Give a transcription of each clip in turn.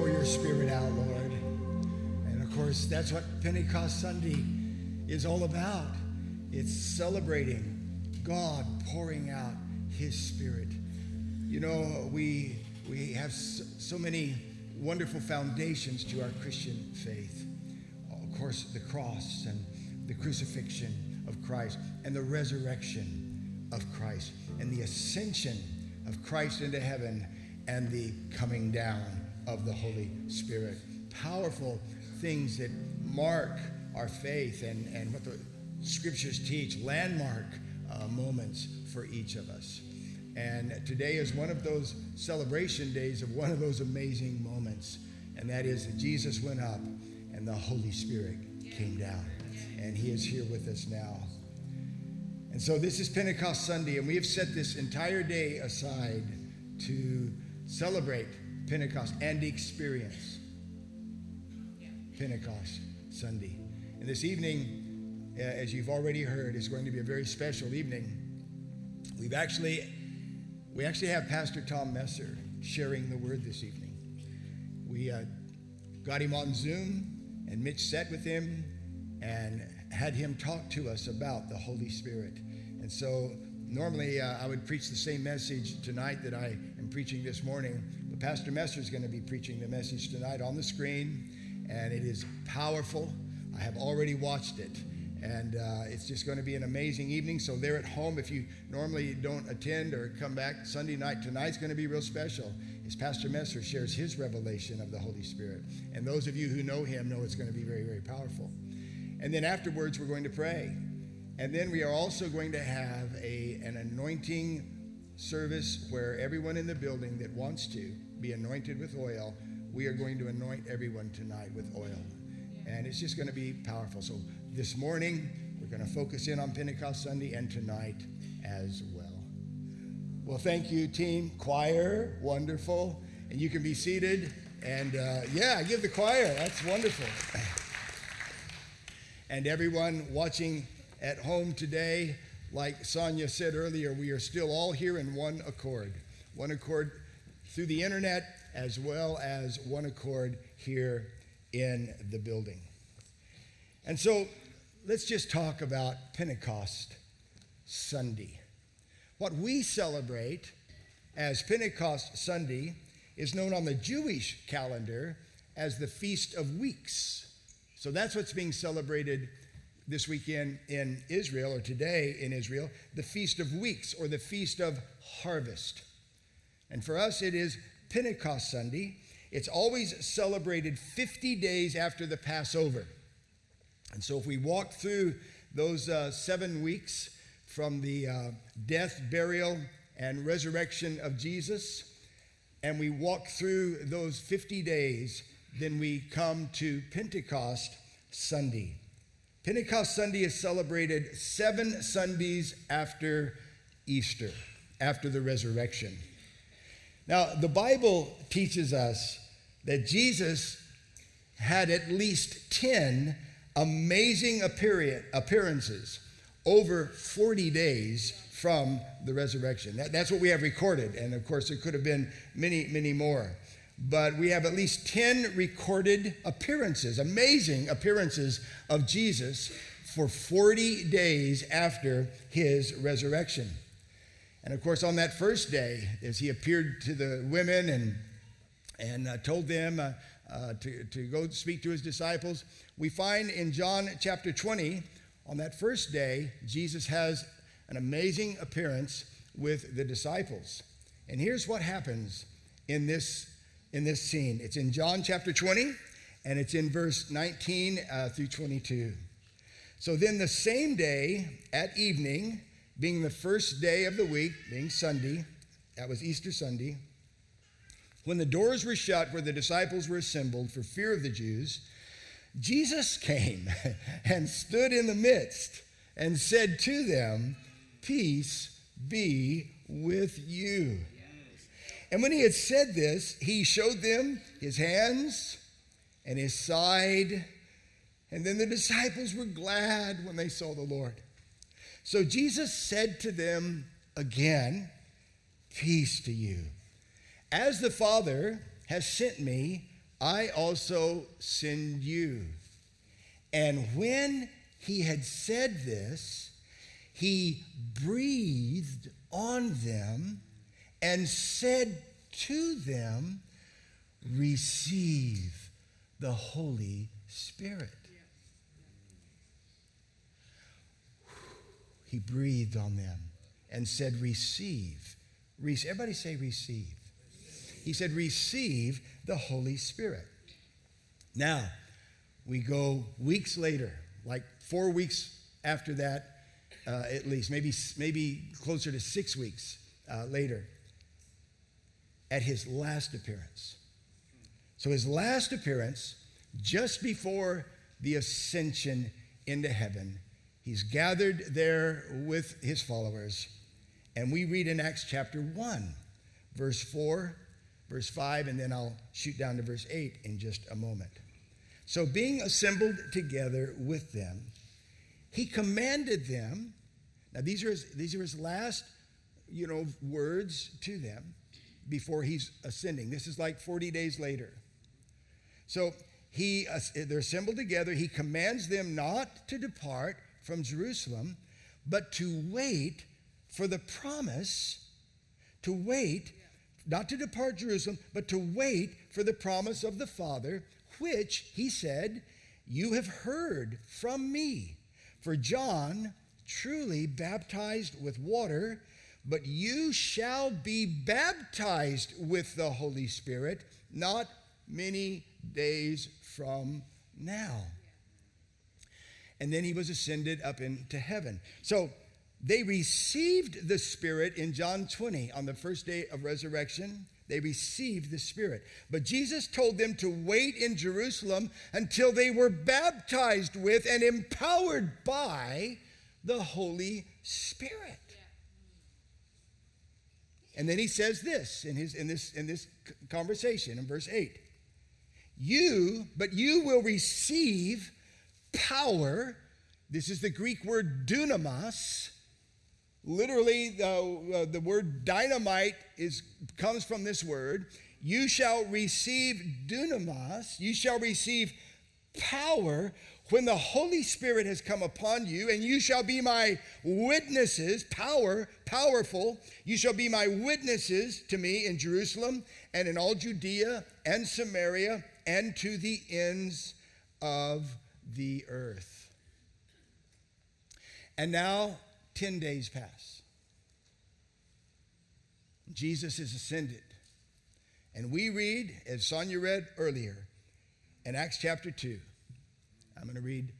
pour your spirit out, Lord. And of course, that's what Pentecost Sunday is all about. It's celebrating God pouring out his spirit. You know, we we have so, so many wonderful foundations to our Christian faith. Of course, the cross and the crucifixion of Christ and the resurrection of Christ and the ascension of Christ into heaven and the coming down of the Holy Spirit. Powerful things that mark our faith and, and what the scriptures teach, landmark uh, moments for each of us. And today is one of those celebration days of one of those amazing moments. And that is that Jesus went up and the Holy Spirit came down. And he is here with us now. And so this is Pentecost Sunday, and we have set this entire day aside to celebrate Pentecost and experience Pentecost Sunday. And this evening, uh, as you've already heard, is going to be a very special evening. We've actually, we actually have Pastor Tom Messer sharing the word this evening. We uh, got him on Zoom, and Mitch sat with him and had him talk to us about the Holy Spirit. And so normally uh, I would preach the same message tonight that I am preaching this morning, Pastor Messer is going to be preaching the message tonight on the screen, and it is powerful. I have already watched it, and uh, it's just going to be an amazing evening. So there at home, if you normally don't attend or come back Sunday night, tonight's going to be real special. As Pastor Messer shares his revelation of the Holy Spirit, and those of you who know him know it's going to be very, very powerful. And then afterwards, we're going to pray. And then we are also going to have a, an anointing service where everyone in the building that wants to be anointed with oil, we are going to anoint everyone tonight with oil. And it's just going to be powerful. So this morning, we're going to focus in on Pentecost Sunday and tonight as well. Well, thank you, team. Choir, wonderful. And you can be seated. And uh, yeah, give the choir. That's wonderful. And everyone watching at home today, like Sonia said earlier, we are still all here in one accord. One accord through the internet as well as one accord here in the building. And so let's just talk about Pentecost Sunday. What we celebrate as Pentecost Sunday is known on the Jewish calendar as the Feast of Weeks. So that's what's being celebrated this weekend in Israel, or today in Israel, the Feast of Weeks, or the Feast of Harvest. And for us, it is Pentecost Sunday. It's always celebrated 50 days after the Passover. And so if we walk through those uh, seven weeks from the uh, death, burial, and resurrection of Jesus, and we walk through those 50 days, then we come to Pentecost Sunday. Pentecost Sunday is celebrated seven Sundays after Easter, after the resurrection. Now, the Bible teaches us that Jesus had at least 10 amazing appearances over 40 days from the resurrection. That's what we have recorded. And of course, there could have been many, many more but we have at least 10 recorded appearances, amazing appearances of Jesus for 40 days after his resurrection. And of course, on that first day, as he appeared to the women and, and uh, told them uh, uh, to, to go speak to his disciples, we find in John chapter 20, on that first day, Jesus has an amazing appearance with the disciples. And here's what happens in this in this scene. It's in John chapter 20, and it's in verse 19 uh, through 22. So then, the same day at evening, being the first day of the week, being Sunday, that was Easter Sunday, when the doors were shut where the disciples were assembled for fear of the Jews, Jesus came and stood in the midst and said to them, Peace be with you. And when he had said this, he showed them his hands and his side. And then the disciples were glad when they saw the Lord. So Jesus said to them again, Peace to you. As the Father has sent me, I also send you. And when he had said this, he breathed on them and said to them, Receive the Holy Spirit. He breathed on them and said, Receive. Everybody say, Receive. He said, Receive the Holy Spirit. Now, we go weeks later, like four weeks after that, uh, at least, maybe, maybe closer to six weeks uh, later, at his last appearance. So, his last appearance, just before the ascension into heaven, he's gathered there with his followers. And we read in Acts chapter 1, verse 4, verse 5, and then I'll shoot down to verse 8 in just a moment. So, being assembled together with them, he commanded them. Now, these are his, these are his last, you know, words to them before he's ascending. This is like 40 days later. So he, uh, they're assembled together. He commands them not to depart from Jerusalem, but to wait for the promise, to wait, not to depart Jerusalem, but to wait for the promise of the Father, which, he said, you have heard from me. For John truly baptized with water, but you shall be baptized with the Holy Spirit not many days from now. And then he was ascended up into heaven. So they received the Spirit in John 20 on the first day of resurrection. They received the Spirit. But Jesus told them to wait in Jerusalem until they were baptized with and empowered by the Holy Spirit. And then he says this in, his, in, this, in this conversation in verse 8 You, but you will receive power. This is the Greek word dunamis. Literally, the, uh, the word dynamite is, comes from this word. You shall receive dunamis, you shall receive power when the Holy Spirit has come upon you, and you shall be my witnesses, power, powerful, you shall be my witnesses to me in Jerusalem and in all Judea and Samaria and to the ends of the earth. And now, 10 days pass. Jesus is ascended. And we read, as Sonia read earlier, in Acts chapter 2, I'm going to read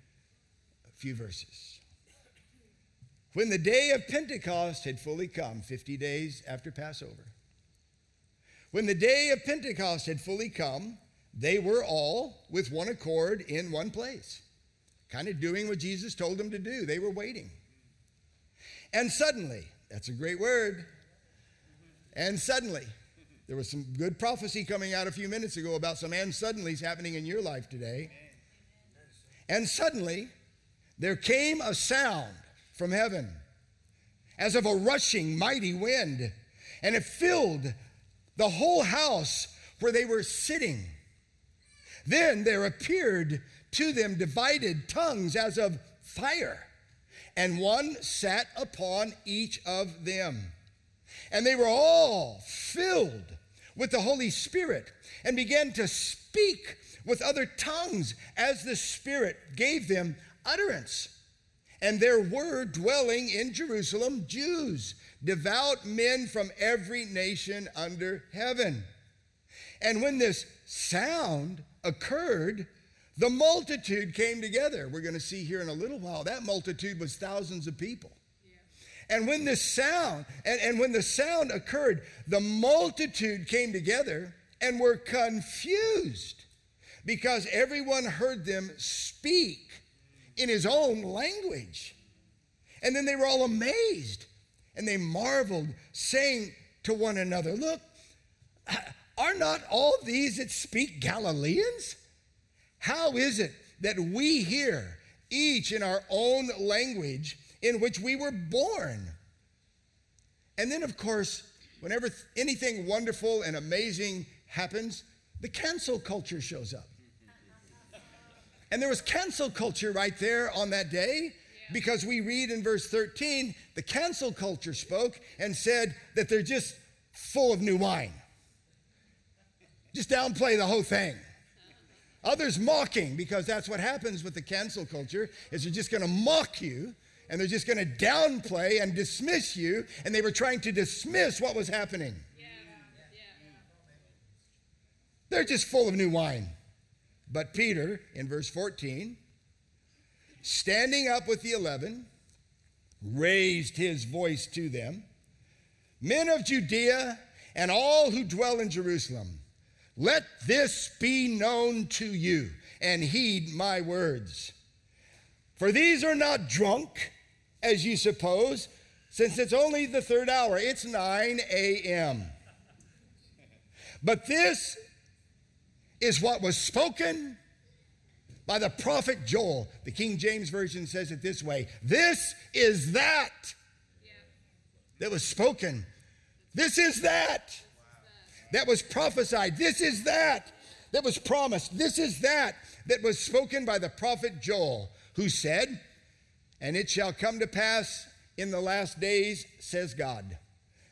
a few verses. When the day of Pentecost had fully come, 50 days after Passover, when the day of Pentecost had fully come, they were all with one accord in one place, kind of doing what Jesus told them to do. They were waiting. And suddenly, that's a great word, and suddenly, there was some good prophecy coming out a few minutes ago about some and suddenlies happening in your life today. And suddenly, there came a sound from heaven as of a rushing mighty wind, and it filled the whole house where they were sitting. Then there appeared to them divided tongues as of fire, and one sat upon each of them. And they were all filled with the Holy Spirit and began to speak with other tongues as the Spirit gave them utterance. And there were dwelling in Jerusalem Jews, devout men from every nation under heaven. And when this sound occurred, the multitude came together. We're going to see here in a little while that multitude was thousands of people. And when this sound, and, and when the sound occurred, the multitude came together and were confused because everyone heard them speak in his own language. And then they were all amazed and they marveled, saying to one another, Look, are not all these that speak Galileans? How is it that we hear each in our own language in which we were born? And then, of course, whenever anything wonderful and amazing happens, the cancel culture shows up. And there was cancel culture right there on that day because we read in verse 13 the cancel culture spoke and said that they're just full of new wine. Just downplay the whole thing. Others mocking because that's what happens with the cancel culture is they're just going to mock you and they're just going to downplay and dismiss you and they were trying to dismiss what was happening. They're just full of new wine. But Peter, in verse 14, standing up with the eleven, raised his voice to them Men of Judea and all who dwell in Jerusalem, let this be known to you and heed my words. For these are not drunk, as you suppose, since it's only the third hour. It's 9 a.m. But this is what was spoken by the prophet Joel. The King James Version says it this way This is that that was spoken. This is that that was prophesied. This is that that was promised. This is that that was spoken by the prophet Joel, who said, And it shall come to pass in the last days, says God,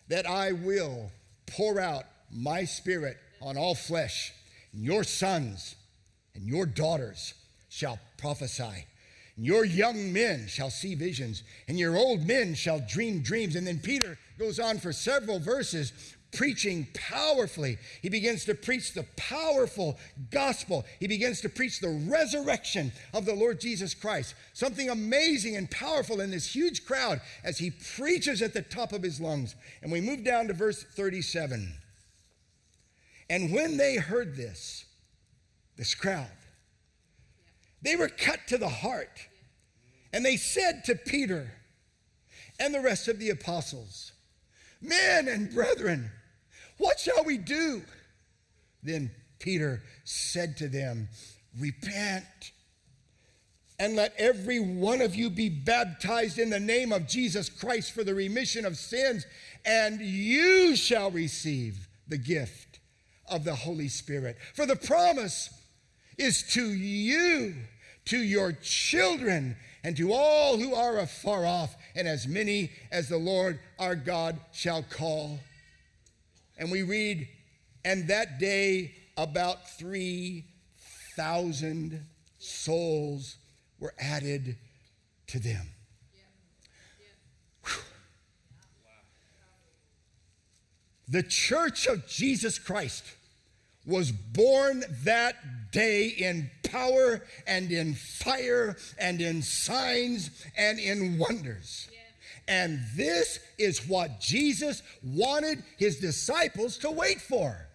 that I will pour out my spirit on all flesh. And your sons and your daughters shall prophesy. And your young men shall see visions, and your old men shall dream dreams. And then Peter goes on for several verses preaching powerfully. He begins to preach the powerful gospel. He begins to preach the resurrection of the Lord Jesus Christ. Something amazing and powerful in this huge crowd as he preaches at the top of his lungs. And we move down to verse 37. And when they heard this, this crowd, they were cut to the heart. And they said to Peter and the rest of the apostles, Men and brethren, what shall we do? Then Peter said to them, Repent and let every one of you be baptized in the name of Jesus Christ for the remission of sins, and you shall receive the gift of the Holy Spirit. For the promise is to you, to your children, and to all who are afar off, and as many as the Lord our God shall call. And we read, and that day about 3,000 souls were added to them. The church of Jesus Christ was born that day in power and in fire and in signs and in wonders. And this is what Jesus wanted his disciples to wait for.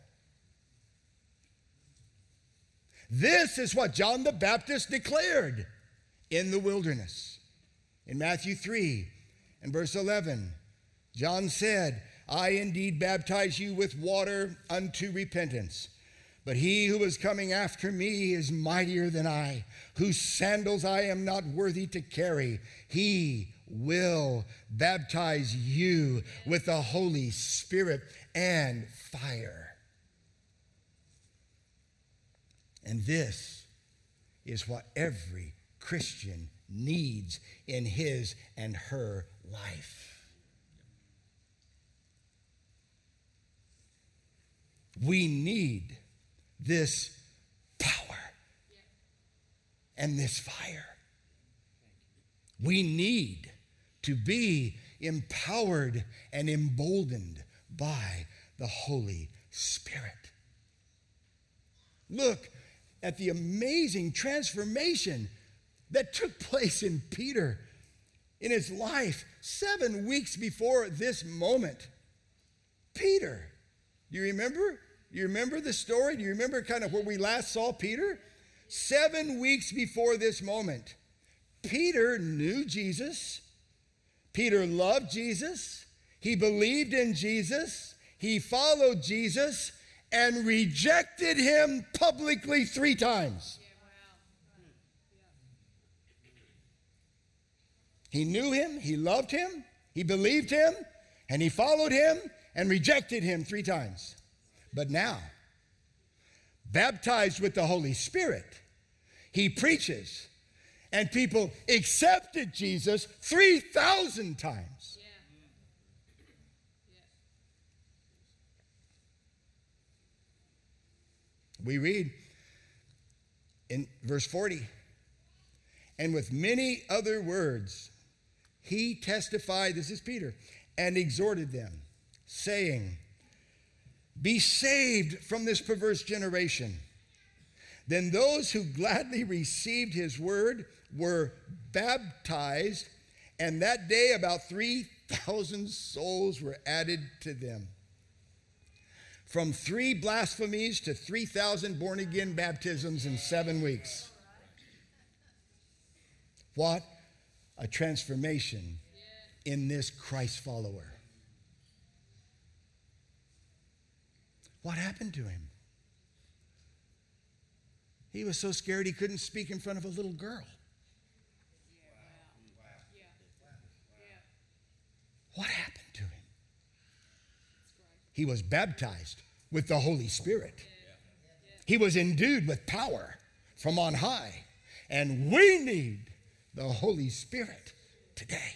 This is what John the Baptist declared in the wilderness. In Matthew 3 and verse 11, John said, I indeed baptize you with water unto repentance. But he who is coming after me is mightier than I, whose sandals I am not worthy to carry. He will baptize you with the Holy Spirit and fire. And this is what every Christian needs in his and her life. We need this power and this fire. We need to be empowered and emboldened by the Holy Spirit. Look at the amazing transformation that took place in Peter in his life seven weeks before this moment. Peter, do you remember? You remember the story? Do you remember kind of where we last saw Peter? Seven weeks before this moment, Peter knew Jesus. Peter loved Jesus. He believed in Jesus. He followed Jesus and rejected him publicly three times. He knew him, he loved him, he believed him, and he followed him and rejected him three times. But now, baptized with the Holy Spirit. He preaches, and people accepted Jesus 3,000 times. We read in verse 40 and with many other words, he testified, this is Peter, and exhorted them, saying, Be saved from this perverse generation. Then those who gladly received his word were baptized, and that day about 3,000 souls were added to them. From three blasphemies to 3,000 born again baptisms in seven weeks. What a transformation in this Christ follower. What happened to him? He was so scared he couldn't speak in front of a little girl. What happened to him? He was baptized with the Holy Spirit. He was endued with power from on high. And we need the Holy Spirit today.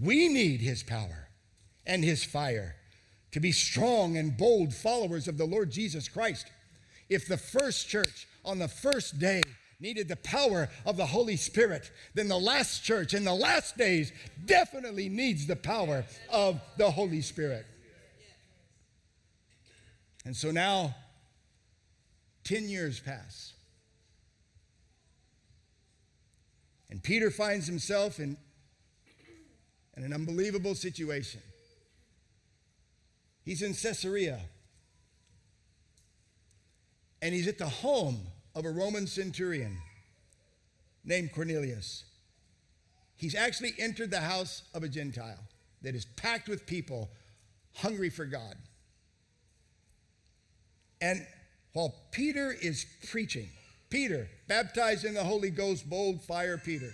We need his power and his fire to be strong and bold followers of the Lord Jesus Christ. If the first church on the first day needed the power of the Holy Spirit, then the last church in the last days definitely needs the power of the Holy Spirit. And so now 10 years pass. And Peter finds himself in, in an unbelievable situation. He's in Caesarea. And he's at the home of a Roman centurion named Cornelius. He's actually entered the house of a Gentile that is packed with people hungry for God. And while Peter is preaching, Peter, baptized in the Holy Ghost, bold fire Peter.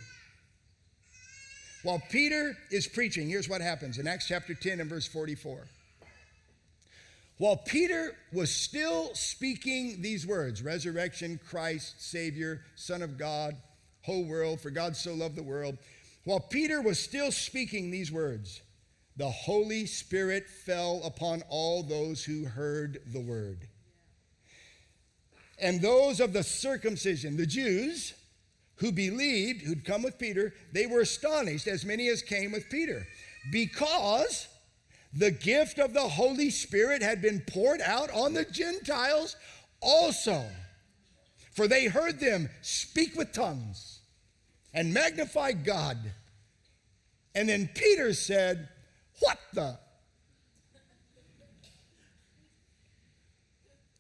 While Peter is preaching, here's what happens in Acts chapter 10 and verse 44. While Peter was still speaking these words resurrection, Christ, Savior, Son of God, whole world, for God so loved the world. While Peter was still speaking these words, the Holy Spirit fell upon all those who heard the word. And those of the circumcision, the Jews who believed, who'd come with Peter, they were astonished, as many as came with Peter, because the gift of the Holy Spirit had been poured out on the Gentiles also. For they heard them speak with tongues and magnify God. And then Peter said, What the?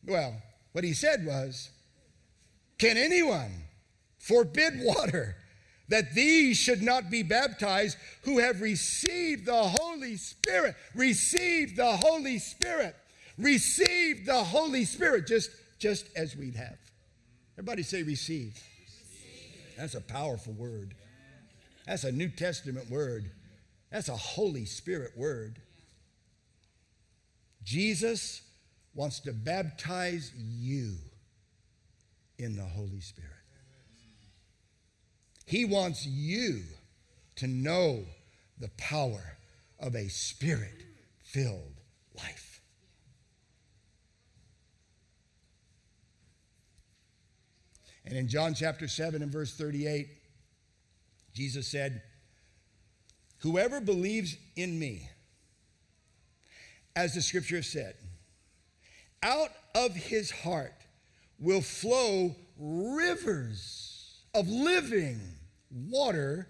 Well, what he said was, Can anyone forbid water that these should not be baptized who have received the Holy Spirit? Receive the Holy Spirit. Receive the Holy Spirit, just, just as we'd have. Everybody say receive. receive. That's a powerful word. That's a New Testament word. That's a Holy Spirit word. Jesus wants to baptize you in the Holy Spirit. He wants you to know the power of a spirit filled life. And in John chapter 7 and verse 38, Jesus said, Whoever believes in me, as the scripture said, out of his heart will flow rivers of living water.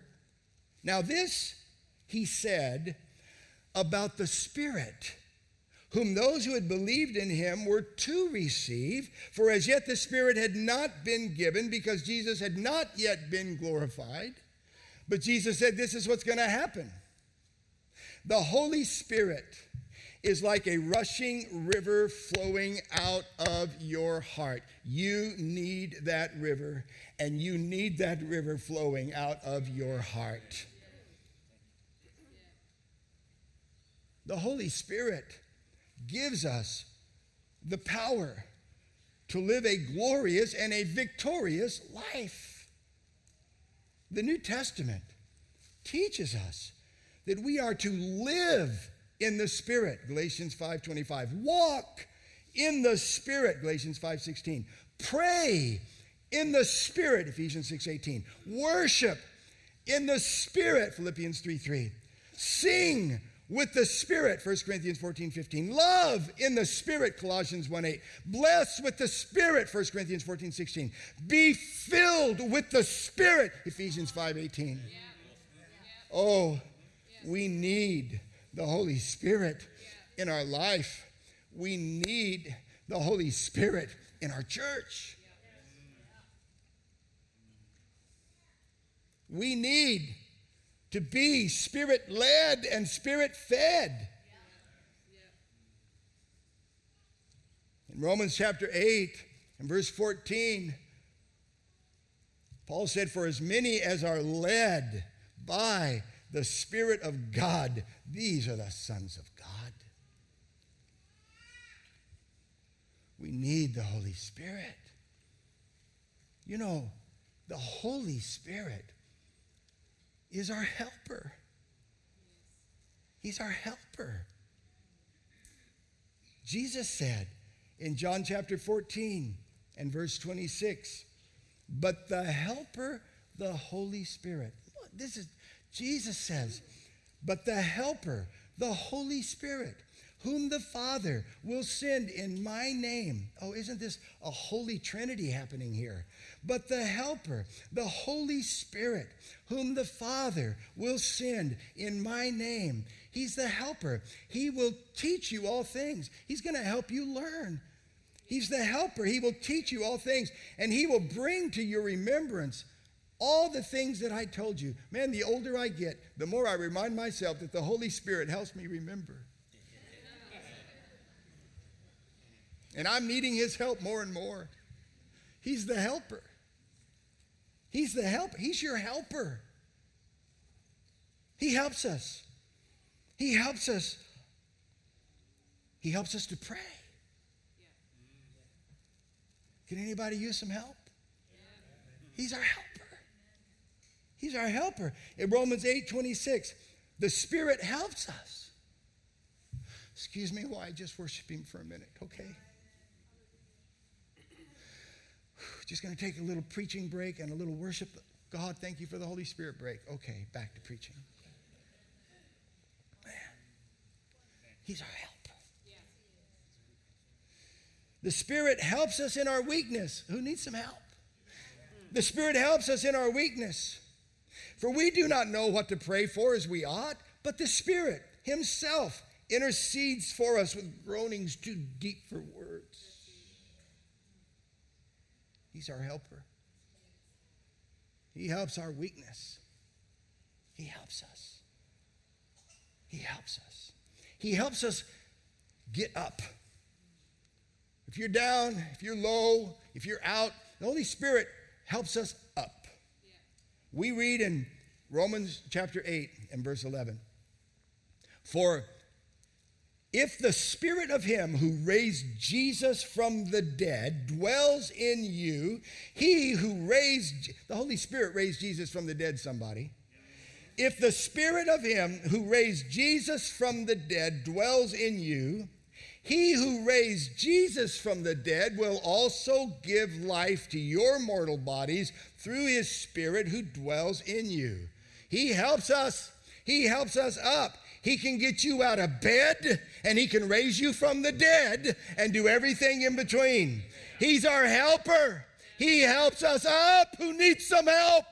Now, this he said about the Spirit, whom those who had believed in him were to receive, for as yet the Spirit had not been given because Jesus had not yet been glorified. But Jesus said, This is what's going to happen. The Holy Spirit is like a rushing river flowing out of your heart. You need that river, and you need that river flowing out of your heart. The Holy Spirit gives us the power to live a glorious and a victorious life. The New Testament teaches us that we are to live in the spirit galatians 5.25 walk in the spirit galatians 5.16 pray in the spirit ephesians 6.18 worship in the spirit philippians 3.3 sing with the Spirit, 1 Corinthians 14, 15. Love in the Spirit, Colossians 1, 8. Bless with the Spirit, 1 Corinthians 14, 16. Be filled with the Spirit, Ephesians 5, 18. Oh, we need the Holy Spirit in our life. We need the Holy Spirit in our church. We need to be spirit led and spirit fed. In Romans chapter 8 and verse 14, Paul said, For as many as are led by the Spirit of God, these are the sons of God. We need the Holy Spirit. You know, the Holy Spirit is our helper. He's our helper. Jesus said in John chapter 14 and verse 26, but the helper, the Holy Spirit. This is, Jesus says, but the helper, the Holy Spirit, whom the Father will send in my name. Oh, isn't this a holy trinity happening here? But the Helper, the Holy Spirit, whom the Father will send in my name. He's the Helper. He will teach you all things, He's going to help you learn. He's the Helper. He will teach you all things, and He will bring to your remembrance all the things that I told you. Man, the older I get, the more I remind myself that the Holy Spirit helps me remember. And I'm needing his help more and more. He's the helper. He's the helper. He's your helper. He helps us. He helps us. He helps us to pray. Can anybody use some help? He's our helper. He's our helper. In Romans 8 26, the Spirit helps us. Excuse me while I just worship Him for a minute, okay? just going to take a little preaching break and a little worship. God, thank you for the Holy Spirit break. Okay, back to preaching. Man, He's our help. The Spirit helps us in our weakness. Who needs some help? The Spirit helps us in our weakness. For we do not know what to pray for as we ought, but the Spirit Himself intercedes for us with groanings too deep for words. He's our helper. He helps our weakness. He helps us. He helps us. He helps us get up. If you're down, if you're low, if you're out, the Holy Spirit helps us up. We read in Romans chapter 8 and verse 11 For if the spirit of him who raised Jesus from the dead dwells in you, he who raised, the Holy Spirit raised Jesus from the dead, somebody. If the spirit of him who raised Jesus from the dead dwells in you, he who raised Jesus from the dead will also give life to your mortal bodies through his spirit who dwells in you. He helps us. He helps us up. He can get you out of bed and He can raise you from the dead and do everything in between. He's our helper. He helps us up who needs some help.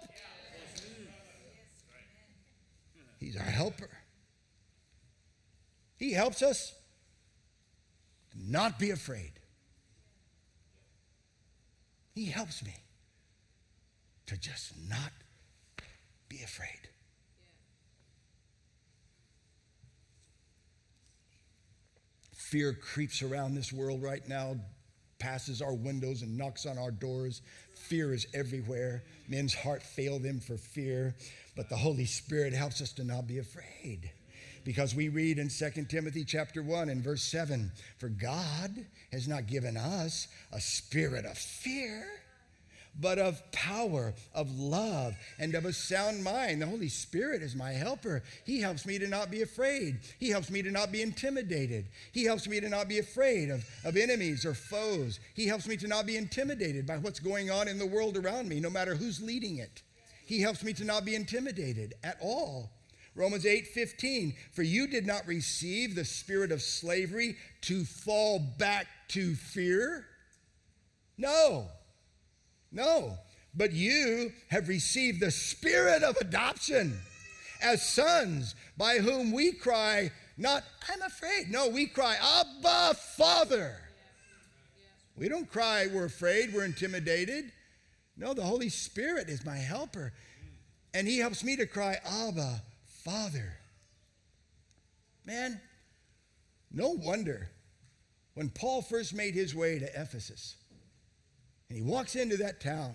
He's our helper. He helps us not be afraid. He helps me to just not be afraid. Fear creeps around this world right now, passes our windows and knocks on our doors. Fear is everywhere. Men's heart fail them for fear, but the Holy Spirit helps us to not be afraid. Because we read in 2 Timothy chapter 1 and verse 7, for God has not given us a spirit of fear, but of power, of love, and of a sound mind. The Holy Spirit is my helper. He helps me to not be afraid. He helps me to not be intimidated. He helps me to not be afraid of, of enemies or foes. He helps me to not be intimidated by what's going on in the world around me, no matter who's leading it. He helps me to not be intimidated at all. Romans 8 15, for you did not receive the spirit of slavery to fall back to fear. No. No, but you have received the spirit of adoption as sons, by whom we cry, not, I'm afraid. No, we cry, Abba, Father. We don't cry, we're afraid, we're intimidated. No, the Holy Spirit is my helper. And He helps me to cry, Abba, Father. Man, no wonder when Paul first made his way to Ephesus, and he walks into that town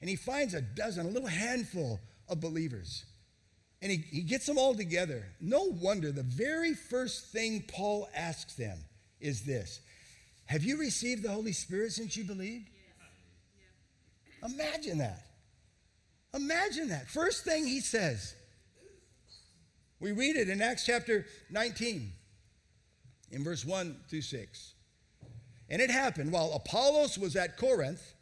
and he finds a dozen, a little handful of believers. And he, he gets them all together. No wonder the very first thing Paul asks them is this Have you received the Holy Spirit since you believed? Imagine that. Imagine that. First thing he says. We read it in Acts chapter 19, in verse 1 through 6. And it happened while Apollos was at Corinth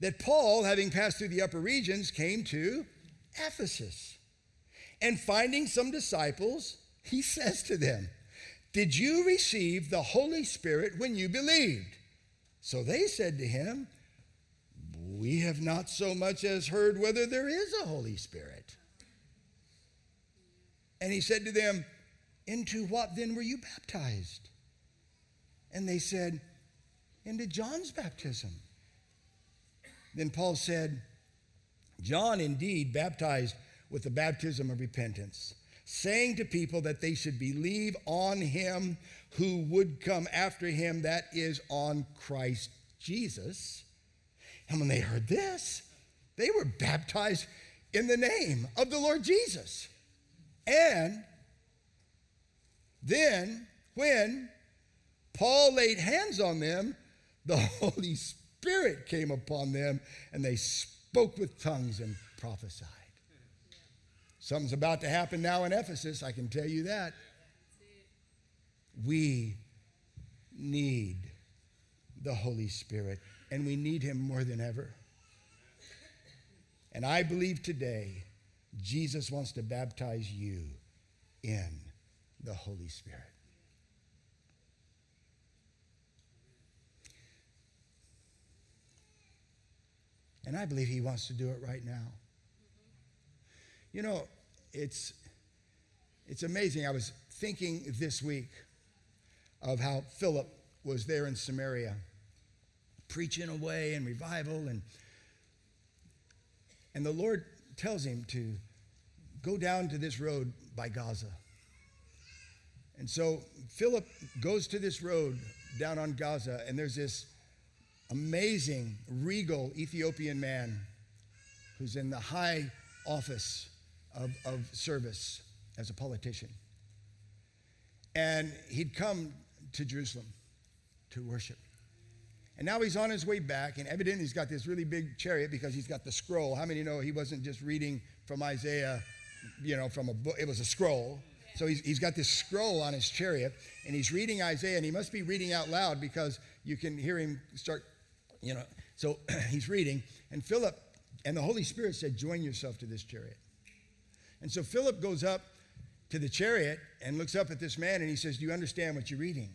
that Paul, having passed through the upper regions, came to Ephesus. And finding some disciples, he says to them, Did you receive the Holy Spirit when you believed? So they said to him, We have not so much as heard whether there is a Holy Spirit. And he said to them, Into what then were you baptized? And they said, into John's baptism. Then Paul said, John indeed baptized with the baptism of repentance, saying to people that they should believe on him who would come after him, that is, on Christ Jesus. And when they heard this, they were baptized in the name of the Lord Jesus. And then, when Paul laid hands on them, the Holy Spirit came upon them and they spoke with tongues and prophesied. Something's about to happen now in Ephesus, I can tell you that. We need the Holy Spirit, and we need Him more than ever. And I believe today Jesus wants to baptize you in the Holy Spirit. And I believe he wants to do it right now. You know, it's, it's amazing. I was thinking this week of how Philip was there in Samaria preaching away in revival and and the Lord tells him to go down to this road by Gaza. And so Philip goes to this road down on Gaza, and there's this amazing, regal Ethiopian man who's in the high office of, of service as a politician. And he'd come to Jerusalem to worship. And now he's on his way back, and evidently he's got this really big chariot because he's got the scroll. How many know he wasn't just reading from Isaiah, you know, from a book? It was a scroll. So he's, he's got this scroll on his chariot, and he's reading Isaiah, and he must be reading out loud because you can hear him start you know, so he's reading, and Philip and the Holy Spirit said, Join yourself to this chariot. And so Philip goes up to the chariot and looks up at this man and he says, Do you understand what you're reading?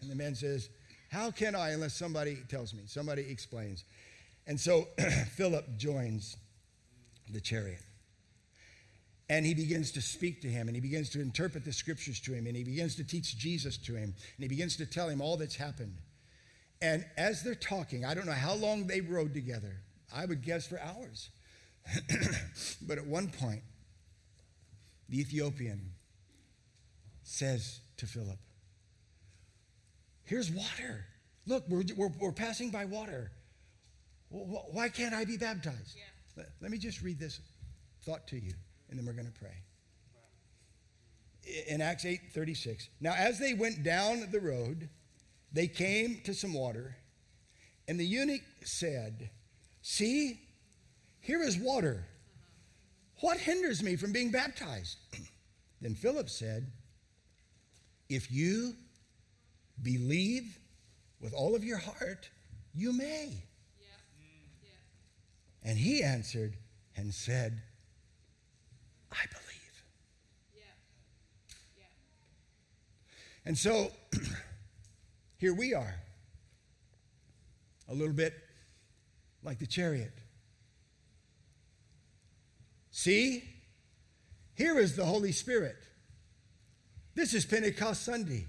And the man says, How can I unless somebody tells me, somebody explains? And so Philip joins the chariot. And he begins to speak to him, and he begins to interpret the scriptures to him, and he begins to teach Jesus to him, and he begins to tell him all that's happened. And as they're talking, I don't know how long they rode together. I would guess for hours. but at one point, the Ethiopian says to Philip, Here's water. Look, we're, we're, we're passing by water. Why can't I be baptized? Yeah. Let, let me just read this thought to you, and then we're going to pray. in Acts 8:36. Now as they went down the road, they came to some water, and the eunuch said, "See, here is water. What hinders me from being baptized?" then Philip said, "If you believe with all of your heart, you may." Yeah. Yeah. And he answered and said, I believe. And so here we are, a little bit like the chariot. See, here is the Holy Spirit. This is Pentecost Sunday.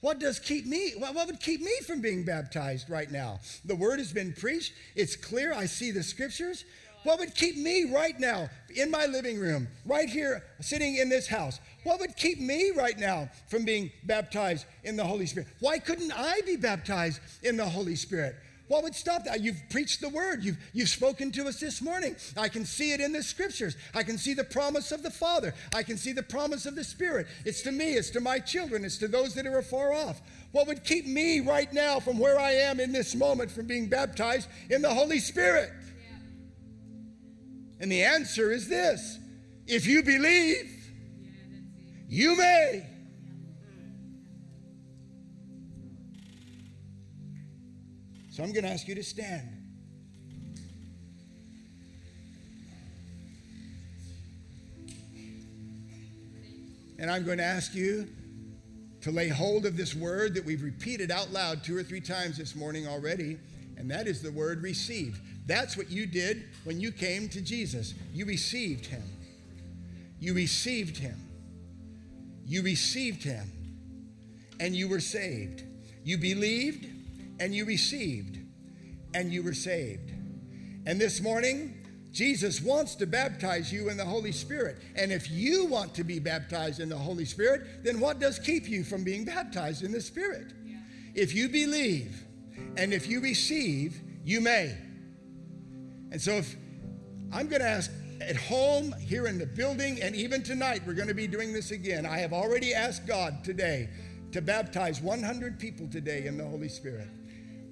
What does keep me? What would keep me from being baptized right now? The word has been preached. It's clear. I see the scriptures. What would keep me right now in my living room, right here, sitting in this house? What would keep me right now from being baptized in the Holy Spirit? Why couldn't I be baptized in the Holy Spirit? What would stop that? You've preached the word. You've, you've spoken to us this morning. I can see it in the scriptures. I can see the promise of the Father. I can see the promise of the Spirit. It's to me, it's to my children, it's to those that are afar off. What would keep me right now from where I am in this moment from being baptized in the Holy Spirit? And the answer is this if you believe, you may. So I'm going to ask you to stand. And I'm going to ask you to lay hold of this word that we've repeated out loud two or three times this morning already, and that is the word receive. That's what you did when you came to Jesus. You received him. You received him. You received him. And you were saved. You believed and you received and you were saved. And this morning, Jesus wants to baptize you in the Holy Spirit. And if you want to be baptized in the Holy Spirit, then what does keep you from being baptized in the Spirit? Yeah. If you believe and if you receive, you may. And so if I'm going to ask at home, here in the building, and even tonight, we're going to be doing this again. I have already asked God today to baptize 100 people today in the Holy Spirit.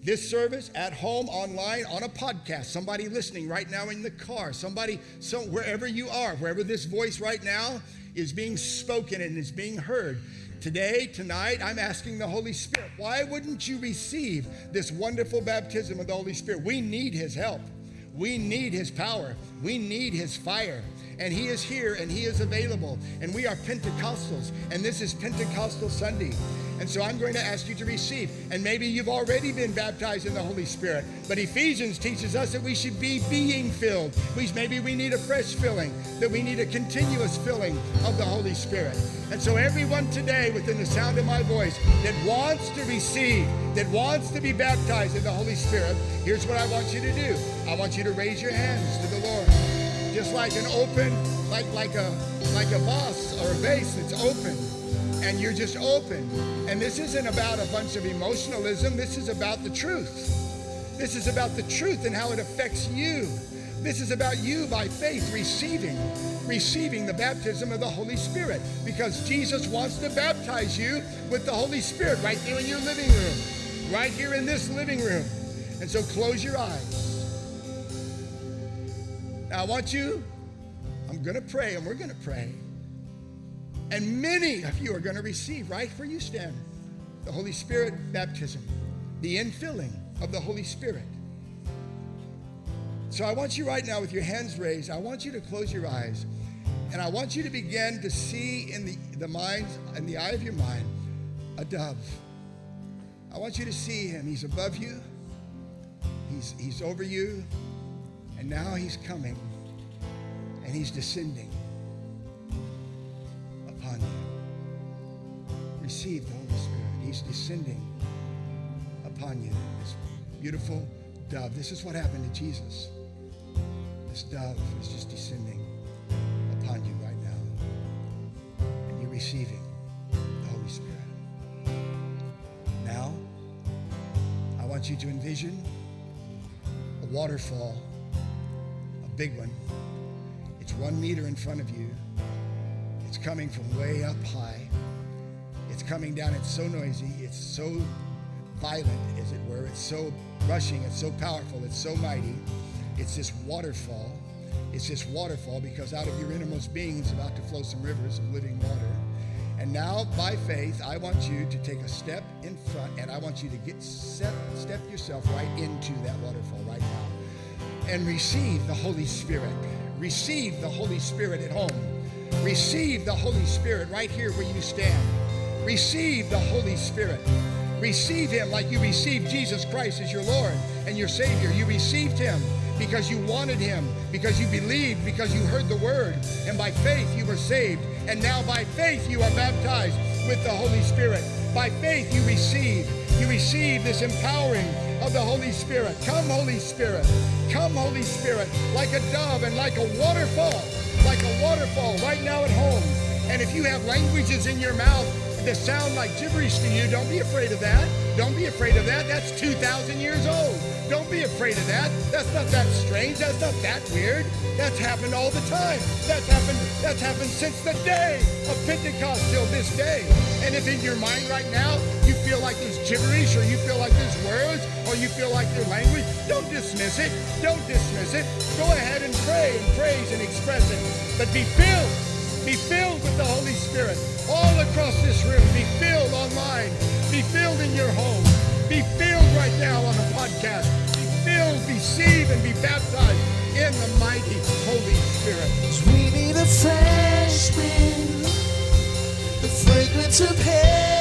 This service at home, online, on a podcast, somebody listening right now in the car, somebody, so wherever you are, wherever this voice right now is being spoken and is being heard. Today, tonight, I'm asking the Holy Spirit, why wouldn't you receive this wonderful baptism of the Holy Spirit? We need His help. We need his power. We need his fire. And he is here and he is available. And we are Pentecostals. And this is Pentecostal Sunday. And so I'm going to ask you to receive. And maybe you've already been baptized in the Holy Spirit. But Ephesians teaches us that we should be being filled. We, maybe we need a fresh filling, that we need a continuous filling of the Holy Spirit. And so everyone today within the sound of my voice that wants to receive, that wants to be baptized in the Holy Spirit, here's what I want you to do. I want you to raise your hands to the Lord. Just like an open, like like a like a boss or a vase that's open and you're just open. And this isn't about a bunch of emotionalism. This is about the truth. This is about the truth and how it affects you. This is about you by faith receiving, receiving the baptism of the Holy Spirit because Jesus wants to baptize you with the Holy Spirit right there in your living room, right here in this living room. And so close your eyes. Now I want you, I'm going to pray and we're going to pray. And many of you are going to receive, right where you stand, the Holy Spirit baptism, the infilling of the Holy Spirit. So I want you right now, with your hands raised, I want you to close your eyes. And I want you to begin to see in the, the mind, in the eye of your mind, a dove. I want you to see him. He's above you, he's, he's over you, and now he's coming and he's descending. Upon you. Receive the Holy Spirit. He's descending upon you. This beautiful dove. This is what happened to Jesus. This dove is just descending upon you right now. And you're receiving the Holy Spirit. Now, I want you to envision a waterfall, big one. It's one meter in front of you. It's coming from way up high. It's coming down. It's so noisy. It's so violent, as it were. It's so rushing. It's so powerful. It's so mighty. It's this waterfall. It's this waterfall because out of your innermost being is about to flow some rivers of living water. And now, by faith, I want you to take a step in front and I want you to get step, step yourself right into that waterfall right now and receive the Holy Spirit. Receive the Holy Spirit at home. Receive the Holy Spirit right here where you stand. Receive the Holy Spirit. Receive Him like you received Jesus Christ as your Lord and your Savior. You received Him because you wanted Him, because you believed, because you heard the Word, and by faith you were saved. And now by faith you are baptized with the Holy Spirit. By faith you receive. You receive this empowering of the Holy Spirit. Come, Holy Spirit. Come, Holy Spirit, like a dove and like a waterfall, like a waterfall right now at home. And if you have languages in your mouth that sound like gibberish to you, don't be afraid of that. Don't be afraid of that. That's 2,000 years old. Don't be afraid of that. That's not that strange. That's not that weird. That's happened all the time. That's happened, that's happened since the day of Pentecost till this day. And if in your mind right now you feel like there's gibberish or you feel like there's words or you feel like there's language, don't dismiss it. Don't dismiss it. Go ahead and pray and praise and express it. But be filled. Be filled with the Holy Spirit all across this room. Be filled online. Be filled in your home. Be filled right now on the podcast. Be filled, receive, and be baptized in the mighty Holy Spirit. We need a fresh wind, the fragrance of heaven.